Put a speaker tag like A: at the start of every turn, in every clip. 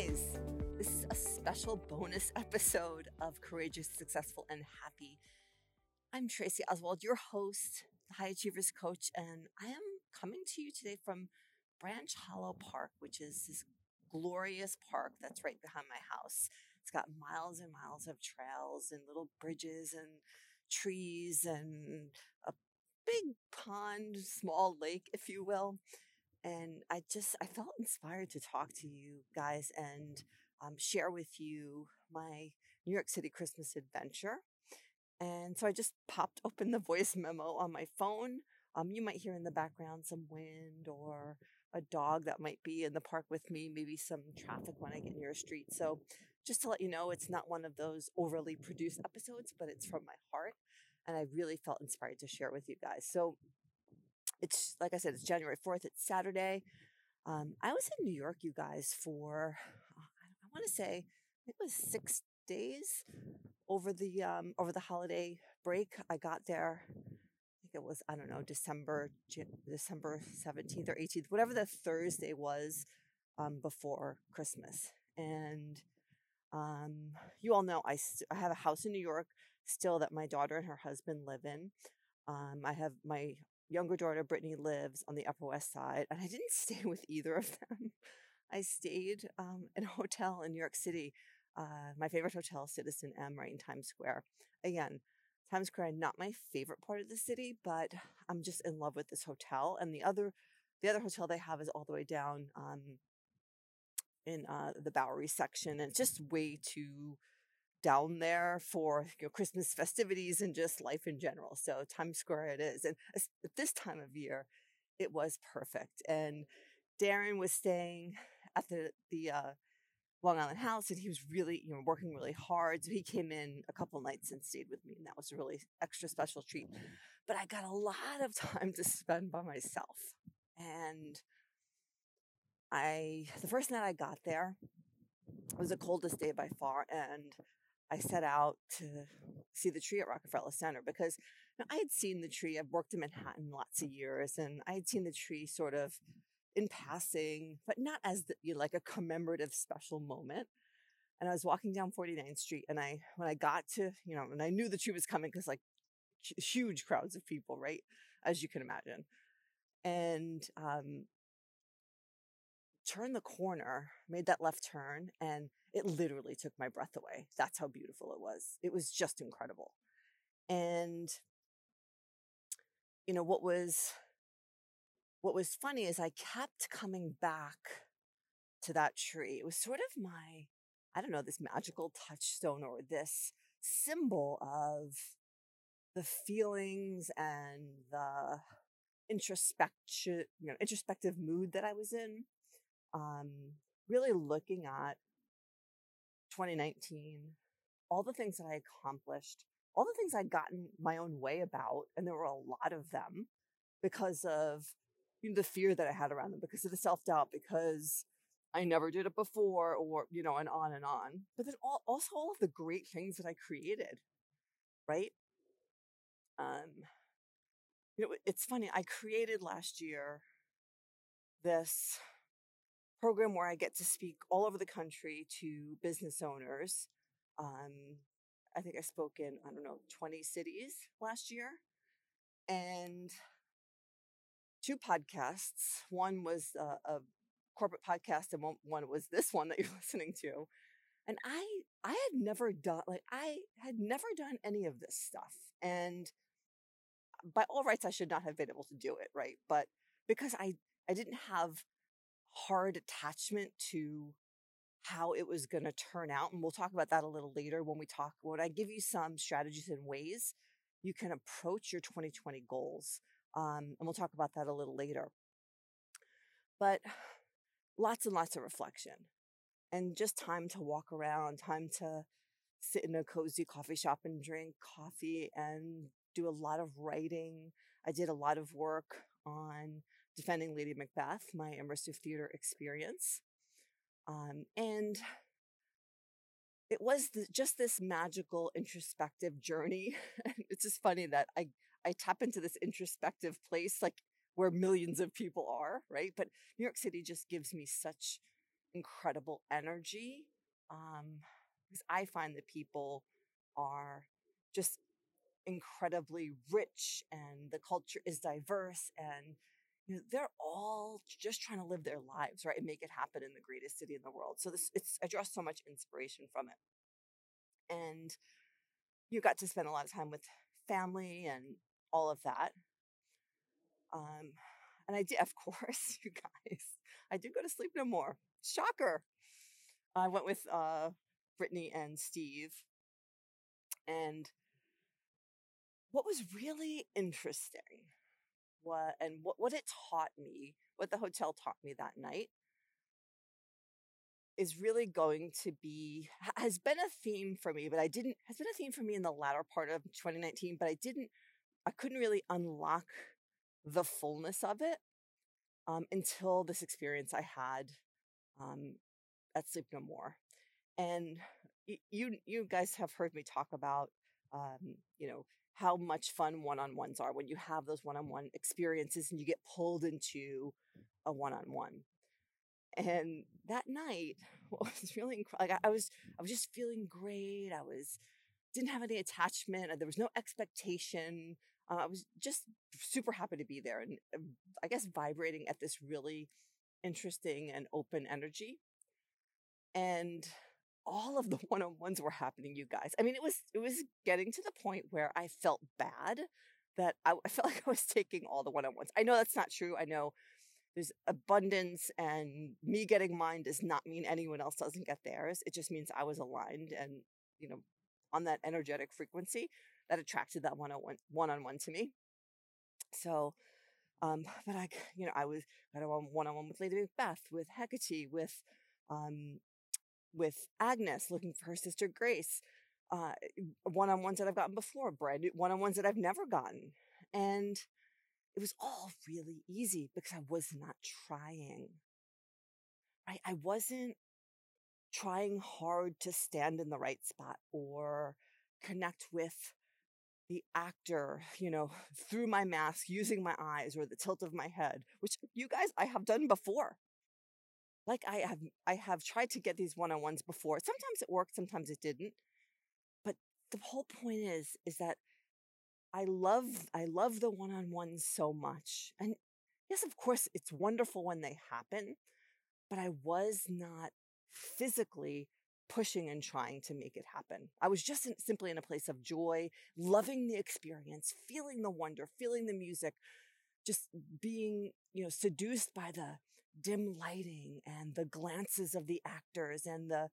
A: guys. This is a special bonus episode of Courageous, Successful, and Happy. I'm Tracy Oswald, your host, the High Achievers Coach, and I am coming to you today from Branch Hollow Park, which is this glorious park that's right behind my house. It's got miles and miles of trails and little bridges and trees and a big pond, small lake, if you will and I just I felt inspired to talk to you guys and um, share with you my New York City Christmas adventure. And so I just popped open the voice memo on my phone. Um, you might hear in the background some wind or a dog that might be in the park with me, maybe some traffic when I get near a street. So just to let you know, it's not one of those overly produced episodes, but it's from my heart. And I really felt inspired to share it with you guys. So it's like I said, it's January 4th, it's Saturday. Um, I was in New York, you guys, for uh, I want to say it was six days over the um, over the holiday break. I got there. I think it was I don't know December December seventeenth or eighteenth, whatever the Thursday was um, before Christmas. And um, you all know I st- I have a house in New York still that my daughter and her husband live in. Um, I have my younger daughter, Brittany, lives on the Upper West Side, and I didn't stay with either of them. I stayed um, in a hotel in New York City. Uh, my favorite hotel, Citizen M, right in Times Square. Again, Times Square, not my favorite part of the city, but I'm just in love with this hotel. And the other, the other hotel they have is all the way down um, in uh, the Bowery section, and it's just way too down there for you know, Christmas festivities and just life in general. So Times Square it is. And at this time of year, it was perfect. And Darren was staying at the, the, uh, Long Island house and he was really, you know, working really hard. So he came in a couple nights and stayed with me and that was a really extra special treat. But I got a lot of time to spend by myself. And I, the first night I got there, it was the coldest day by far and I set out to see the tree at Rockefeller Center because you know, I had seen the tree. I've worked in Manhattan lots of years, and I had seen the tree sort of in passing, but not as the, you know, like a commemorative special moment. And I was walking down 49th Street, and I when I got to you know, and I knew the tree was coming because like huge crowds of people, right, as you can imagine, and um, turned the corner, made that left turn, and it literally took my breath away. That's how beautiful it was. It was just incredible. And you know what was what was funny is I kept coming back to that tree. It was sort of my I don't know, this magical touchstone or this symbol of the feelings and the introspection, you know, introspective mood that I was in um, really looking at 2019, all the things that I accomplished, all the things I'd gotten my own way about, and there were a lot of them because of you know, the fear that I had around them, because of the self doubt, because I never did it before, or, you know, and on and on. But then all, also all of the great things that I created, right? Um, you know, it's funny. I created last year this program where I get to speak all over the country to business owners. Um, I think I spoke in, I don't know, 20 cities last year. And two podcasts. One was a, a corporate podcast, and one, one was this one that you're listening to. And I, I had never done like I had never done any of this stuff, and by all rights, I should not have been able to do it, right? But because I, I didn't have hard attachment to how it was going to turn out. And we'll talk about that a little later when we talk, when I give you some strategies and ways you can approach your 2020 goals. Um, and we'll talk about that a little later. But lots and lots of reflection and just time to walk around, time to sit in a cozy coffee shop and drink coffee and do a lot of writing. I did a lot of work on defending Lady Macbeth, my immersive theater experience. Um, and it was the, just this magical introspective journey. it's just funny that I, I tap into this introspective place, like where millions of people are, right? But New York City just gives me such incredible energy. Um, because I find that people are just incredibly rich and the culture is diverse and you know, they're all just trying to live their lives, right? And make it happen in the greatest city in the world. So this it's I draw so much inspiration from it. And you got to spend a lot of time with family and all of that. Um, and I did, of course, you guys, I did go to sleep no more. Shocker. I went with uh, Brittany and Steve. And what was really interesting what and what, what it taught me, what the hotel taught me that night is really going to be has been a theme for me, but I didn't has been a theme for me in the latter part of 2019, but I didn't I couldn't really unlock the fullness of it um, until this experience I had um, at Sleep No More. And you you guys have heard me talk about um, you know how much fun one-on-ones are when you have those one-on-one experiences and you get pulled into a one-on-one. And that night was really incredible. Like I was, I was just feeling great. I was didn't have any attachment. There was no expectation. Uh, I was just super happy to be there, and um, I guess vibrating at this really interesting and open energy. And all of the one-on-ones were happening, you guys. I mean, it was it was getting to the point where I felt bad that I, I felt like I was taking all the one-on-ones. I know that's not true. I know there's abundance and me getting mine does not mean anyone else doesn't get theirs. It just means I was aligned and, you know, on that energetic frequency that attracted that one-on-one one-on-one to me. So, um, but I, you know, I was I had a one-on-one with Lady Macbeth, with Hecate, with um, with Agnes looking for her sister Grace, uh, one on ones that I've gotten before, new one on ones that I've never gotten. And it was all really easy because I was not trying. Right? I wasn't trying hard to stand in the right spot or connect with the actor, you know, through my mask, using my eyes or the tilt of my head, which you guys, I have done before like I have I have tried to get these one-on-ones before. Sometimes it worked, sometimes it didn't. But the whole point is is that I love I love the one-on-ones so much. And yes, of course, it's wonderful when they happen, but I was not physically pushing and trying to make it happen. I was just in, simply in a place of joy, loving the experience, feeling the wonder, feeling the music, just being, you know, seduced by the dim lighting and the glances of the actors and the,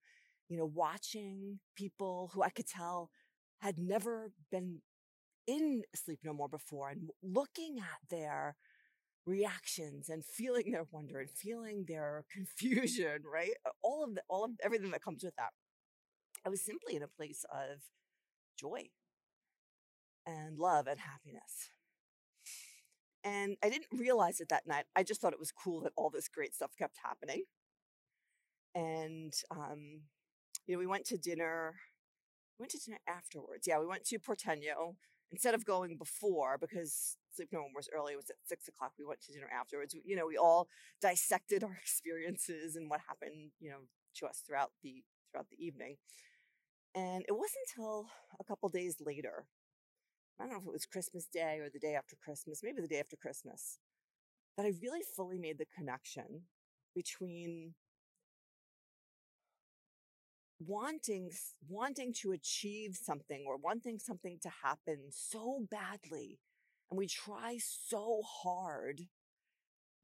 A: you know, watching people who I could tell had never been in Sleep No More before and looking at their reactions and feeling their wonder and feeling their confusion, right? All of the, all of everything that comes with that. I was simply in a place of joy and love and happiness. And I didn't realize it that night. I just thought it was cool that all this great stuff kept happening. And, um, you know, we went to dinner. We went to dinner afterwards. Yeah, we went to Porteño instead of going before because Sleep No More was early. It was at six o'clock. We went to dinner afterwards. You know, we all dissected our experiences and what happened, you know, to us throughout the throughout the evening. And it wasn't until a couple days later I don't know if it was Christmas Day or the day after Christmas, maybe the day after Christmas, that I really fully made the connection between wanting wanting to achieve something or wanting something to happen so badly and we try so hard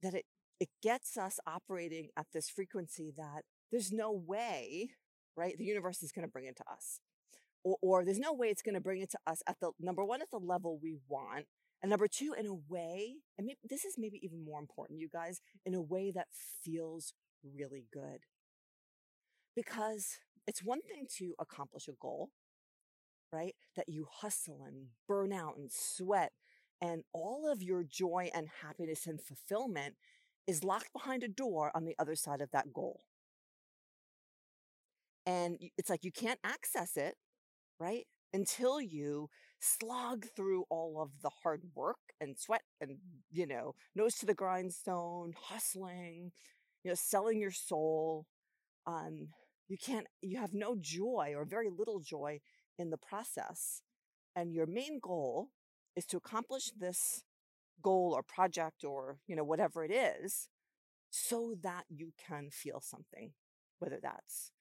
A: that it it gets us operating at this frequency that there's no way right the universe is going to bring it to us or, or there's no way it's going to bring it to us at the number one at the level we want and number two in a way and maybe, this is maybe even more important you guys in a way that feels really good. Because it's one thing to accomplish a goal right that you hustle and burn out and sweat and all of your joy and happiness and fulfillment is locked behind a door on the other side of that goal. And it's like you can't access it right? Until you slog through all of the hard work and sweat and, you know, nose to the grindstone, hustling, you know, selling your soul, um, you can't, you have no joy or very little joy in the process. And your main goal is to accomplish this goal or project or, you know, whatever it is so that you can feel something, whether that's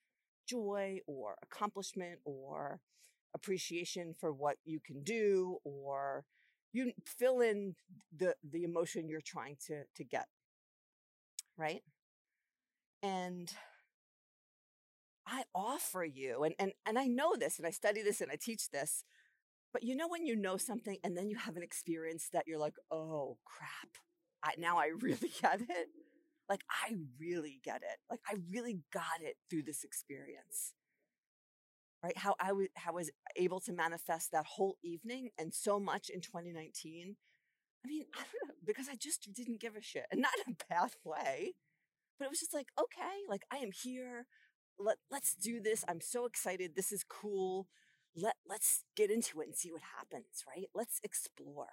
A: joy or accomplishment or appreciation for what you can do or you fill in the the emotion you're trying to to get right? And i offer you and and and i know this and i study this and i teach this but you know when you know something and then you have an experience that you're like oh crap. I, now i really get it like i really get it like i really got it through this experience right? How I was how I was able to manifest that whole evening and so much in 2019. I mean, I don't know, because I just didn't give a shit. And not in a bad way. But it was just like, okay, like I am here. Let let's do this. I'm so excited. This is cool. Let let's get into it and see what happens, right? Let's explore.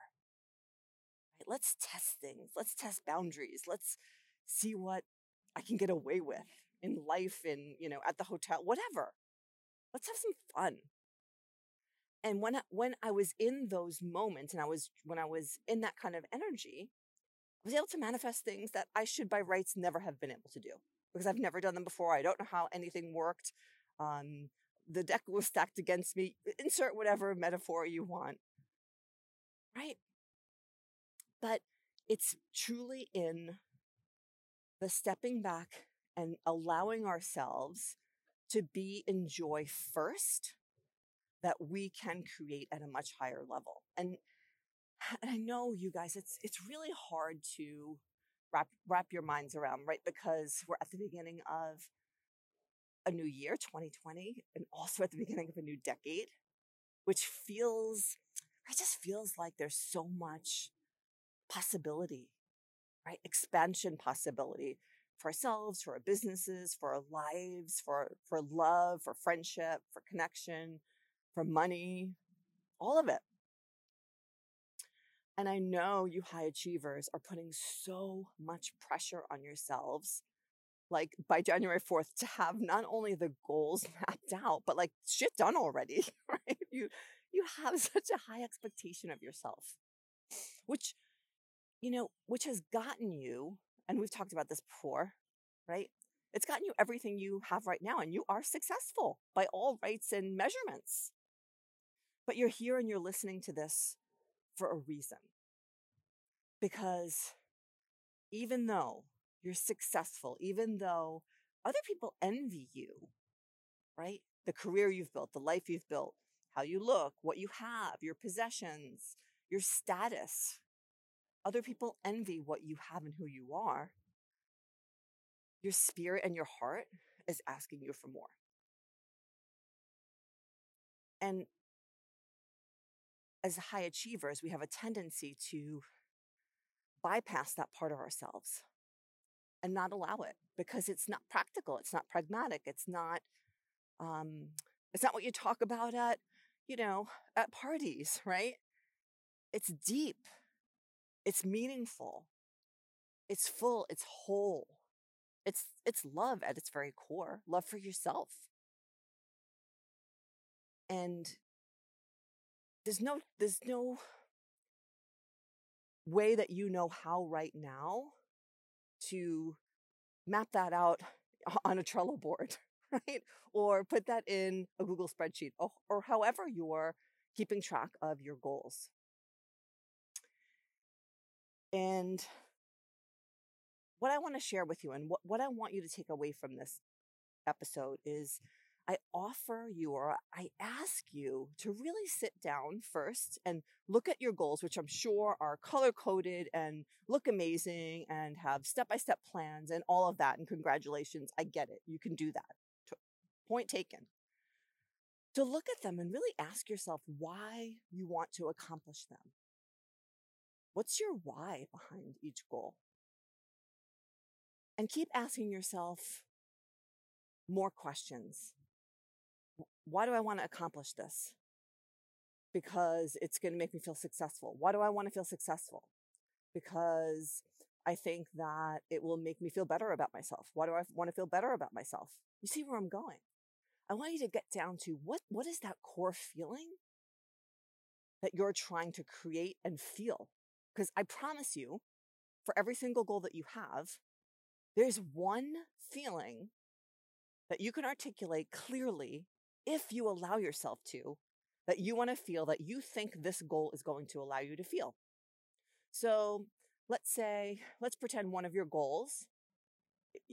A: Let's test things. Let's test boundaries. Let's see what I can get away with in life in, you know, at the hotel, whatever let's have some fun. And when I, when I was in those moments and I was when I was in that kind of energy, I was able to manifest things that I should by rights never have been able to do because I've never done them before. I don't know how anything worked. Um, the deck was stacked against me. Insert whatever metaphor you want. Right? But it's truly in the stepping back and allowing ourselves to be in joy first that we can create at a much higher level. And, and I know you guys, it's, it's really hard to wrap, wrap your minds around, right? Because we're at the beginning of a new year, 2020, and also at the beginning of a new decade, which feels, it just feels like there's so much possibility, right? Expansion possibility for ourselves, for our businesses, for our lives, for, for love, for friendship, for connection, for money, all of it. And I know you high achievers are putting so much pressure on yourselves, like by January 4th, to have not only the goals mapped out, but like shit done already, right? You, you have such a high expectation of yourself, which, you know, which has gotten you and we've talked about this before, right? It's gotten you everything you have right now, and you are successful by all rights and measurements. But you're here and you're listening to this for a reason. Because even though you're successful, even though other people envy you, right? The career you've built, the life you've built, how you look, what you have, your possessions, your status, other people envy what you have and who you are, your spirit and your heart is asking you for more. And as high achievers, we have a tendency to bypass that part of ourselves and not allow it because it's not practical, it's not pragmatic, it's not um, it's not what you talk about at you know at parties, right? It's deep. It's meaningful. It's full. It's whole. It's, it's love at its very core, love for yourself. And there's no, there's no way that you know how right now to map that out on a Trello board, right? Or put that in a Google spreadsheet or, or however you're keeping track of your goals. And what I want to share with you and what, what I want you to take away from this episode is I offer you or I ask you to really sit down first and look at your goals, which I'm sure are color coded and look amazing and have step by step plans and all of that. And congratulations, I get it. You can do that. Point taken. To look at them and really ask yourself why you want to accomplish them. What's your why behind each goal? And keep asking yourself more questions. Why do I want to accomplish this? Because it's going to make me feel successful. Why do I want to feel successful? Because I think that it will make me feel better about myself. Why do I want to feel better about myself? You see where I'm going. I want you to get down to what, what is that core feeling that you're trying to create and feel? Because I promise you, for every single goal that you have, there's one feeling that you can articulate clearly if you allow yourself to, that you want to feel that you think this goal is going to allow you to feel. So let's say, let's pretend one of your goals,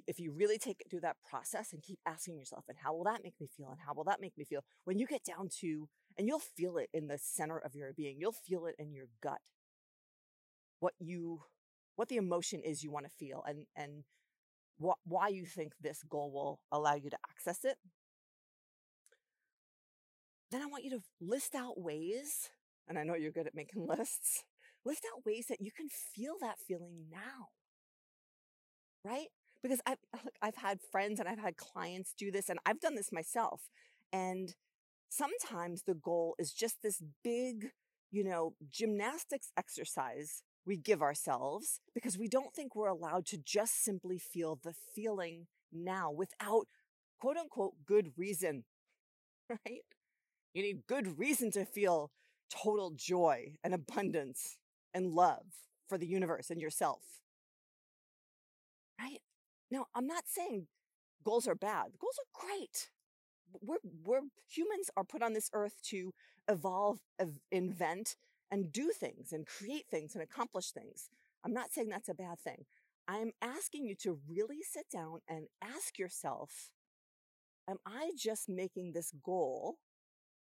A: if you really take it through that process and keep asking yourself, and how will that make me feel? And how will that make me feel? When you get down to, and you'll feel it in the center of your being, you'll feel it in your gut. What you, what the emotion is you want to feel and, and why you think this goal will allow you to access it. Then I want you to list out ways, and I know you're good at making lists, list out ways that you can feel that feeling now. Right? Because I've, I've had friends and I've had clients do this, and I've done this myself. And sometimes the goal is just this big, you know, gymnastics exercise we give ourselves because we don't think we're allowed to just simply feel the feeling now without quote unquote good reason, right? You need good reason to feel total joy and abundance and love for the universe and yourself. Right? Now, I'm not saying goals are bad. Goals are great. We're, we're humans are put on this earth to evolve, ev- invent, and do things and create things and accomplish things. I'm not saying that's a bad thing. I'm asking you to really sit down and ask yourself, am I just making this goal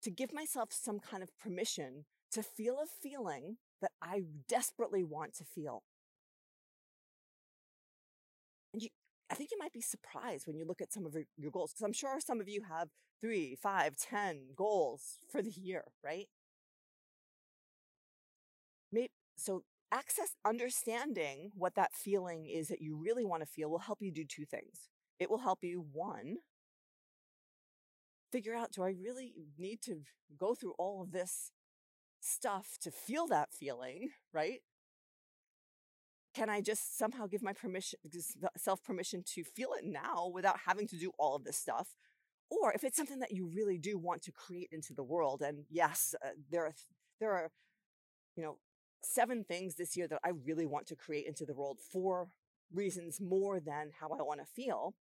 A: to give myself some kind of permission to feel a feeling that I desperately want to feel? And you, I think you might be surprised when you look at some of your, goals, because I'm sure some of you have three, five, ten goals for the year, right? So access understanding what that feeling is that you really want to feel will help you do two things. It will help you one figure out do I really need to go through all of this stuff to feel that feeling, right? Can I just somehow give my permission self permission to feel it now without having to do all of this stuff? Or if it's something that you really do want to create into the world and yes, uh, there are there are you know seven things this year that I really want to create into the world for reasons more than how I want to feel.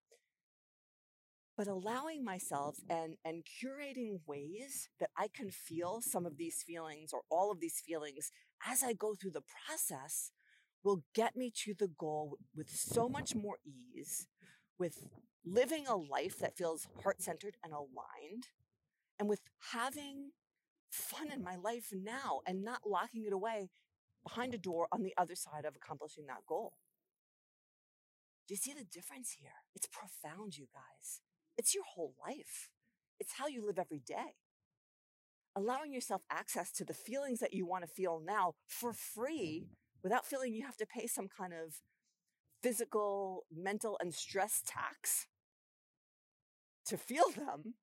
A: But allowing myself and, and curating ways that I can feel some of these feelings or all of these feelings as I go through the process will get me to the goal with so much more ease, with living a life that feels heart centered and aligned, and with having fun in my life now and not locking it away behind a door on the other side of accomplishing that goal. Do you see the difference here? It's profound, you guys. It's your whole life. It's how you live every day. Allowing yourself access to the feelings that you want to feel now for free without feeling you have to pay some kind of physical, mental, and stress tax to feel them.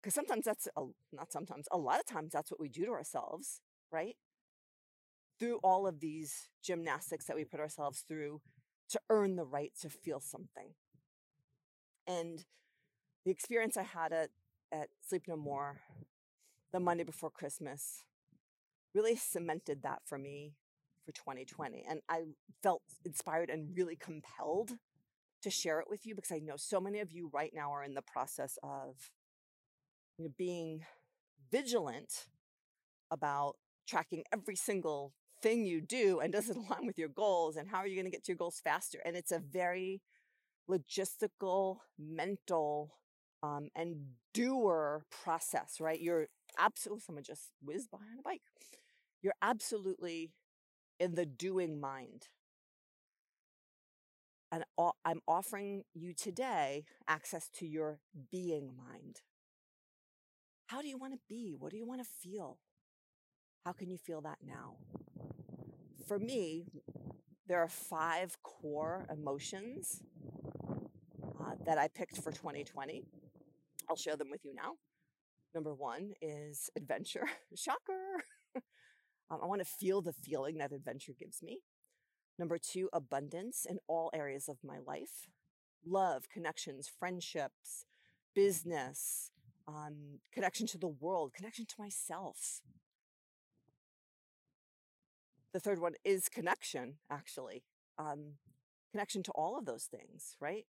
A: Because sometimes that's, a, not sometimes, a lot of times that's what we do to ourselves, right? Through all of these gymnastics that we put ourselves through to earn the right to feel something. And the experience I had at, at Sleep No More the Monday before Christmas really cemented that for me for 2020. And I felt inspired and really compelled to share it with you because I know so many of you right now are in the process of you know, being vigilant about tracking every single thing you do and does it align with your goals and how are you going to get to your goals faster? And it's a very logistical mental um, and doer process right? You're absolutely someone just whizzed by on a bike. You're absolutely in the doing mind. And i'm offering you today access to your being mind. How do you want to be? What do you want to feel? How can you feel that now for me, there are five core emotions uh, that I picked for 2020. I'll share them with you now. Number one is adventure. Shocker. um, I want to feel the feeling that adventure gives me. Number two, abundance in all areas of my life love, connections, friendships, business, um, connection to the world, connection to myself. The third one is connection, actually. Um, connection to all of those things, right?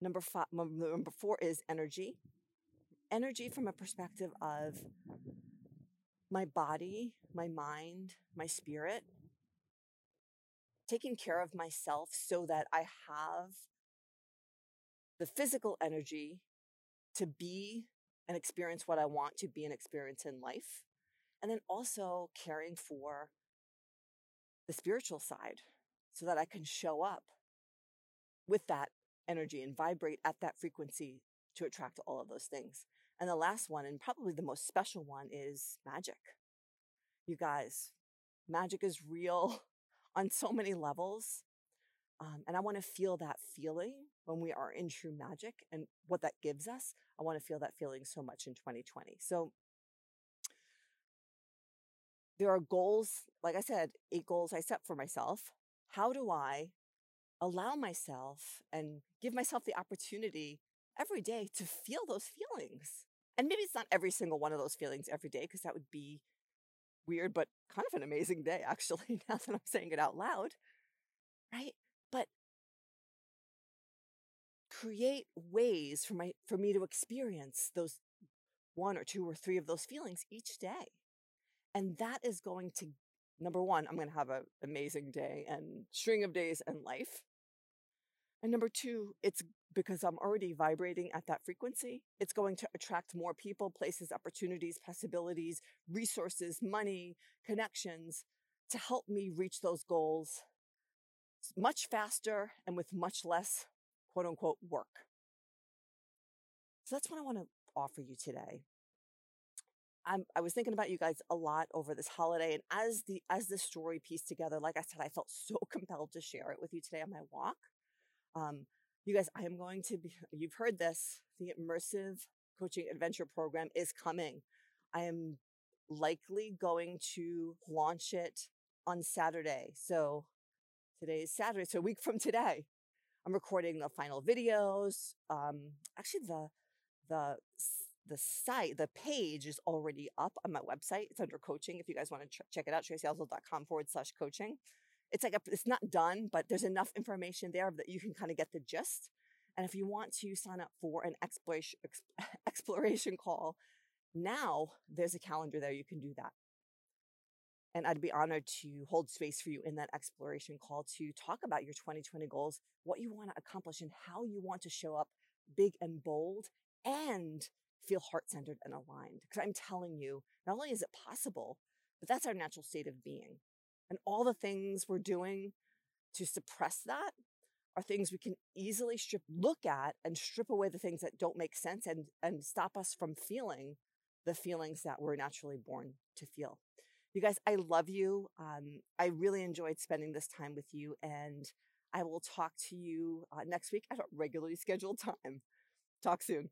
A: Number five, number four is energy. Energy from a perspective of my body, my mind, my spirit, taking care of myself so that I have the physical energy to be and experience what I want to be and experience in life. And then also caring for the spiritual side so that I can show up with that energy and vibrate at that frequency to attract all of those things. And the last one, and probably the most special one, is magic. You guys, magic is real on so many levels. Um, and I want to feel that feeling when we are in true magic and what that gives us. I want to feel that feeling so much in 2020. So there are goals, like I said, eight goals I set for myself. How do I allow myself and give myself the opportunity every day to feel those feelings? And maybe it's not every single one of those feelings every day, because that would be weird, but kind of an amazing day, actually, now that I'm saying it out loud. Right? But create ways for my for me to experience those one or two or three of those feelings each day. And that is going to number one, I'm going to have an amazing day and string of days and life. And number two, it's because I'm already vibrating at that frequency. It's going to attract more people, places, opportunities, possibilities, resources, money, connections to help me reach those goals much faster and with much less quote unquote work. So that's what I want to offer you today. I'm, I was thinking about you guys a lot over this holiday, and as the as the story pieced together, like I said, I felt so compelled to share it with you today on my walk. Um, you guys, I am going to be. You've heard this. The immersive coaching adventure program is coming. I am likely going to launch it on Saturday. So today is Saturday, so a week from today. I'm recording the final videos. Um, actually, the the the site, the page is already up on my website. It's under coaching. If you guys want to ch- check it out, tracyoswald.com forward slash coaching. It's like, a, it's not done, but there's enough information there that you can kind of get the gist. And if you want to sign up for an exploration, exploration call now, there's a calendar there. You can do that. And I'd be honored to hold space for you in that exploration call to talk about your 2020 goals, what you want to accomplish, and how you want to show up big and bold and feel heart centered and aligned. Because I'm telling you, not only is it possible, but that's our natural state of being. And all the things we're doing to suppress that are things we can easily strip, look at and strip away the things that don't make sense and, and stop us from feeling the feelings that we're naturally born to feel. You guys, I love you. Um, I really enjoyed spending this time with you, and I will talk to you uh, next week at a regularly scheduled time. Talk soon.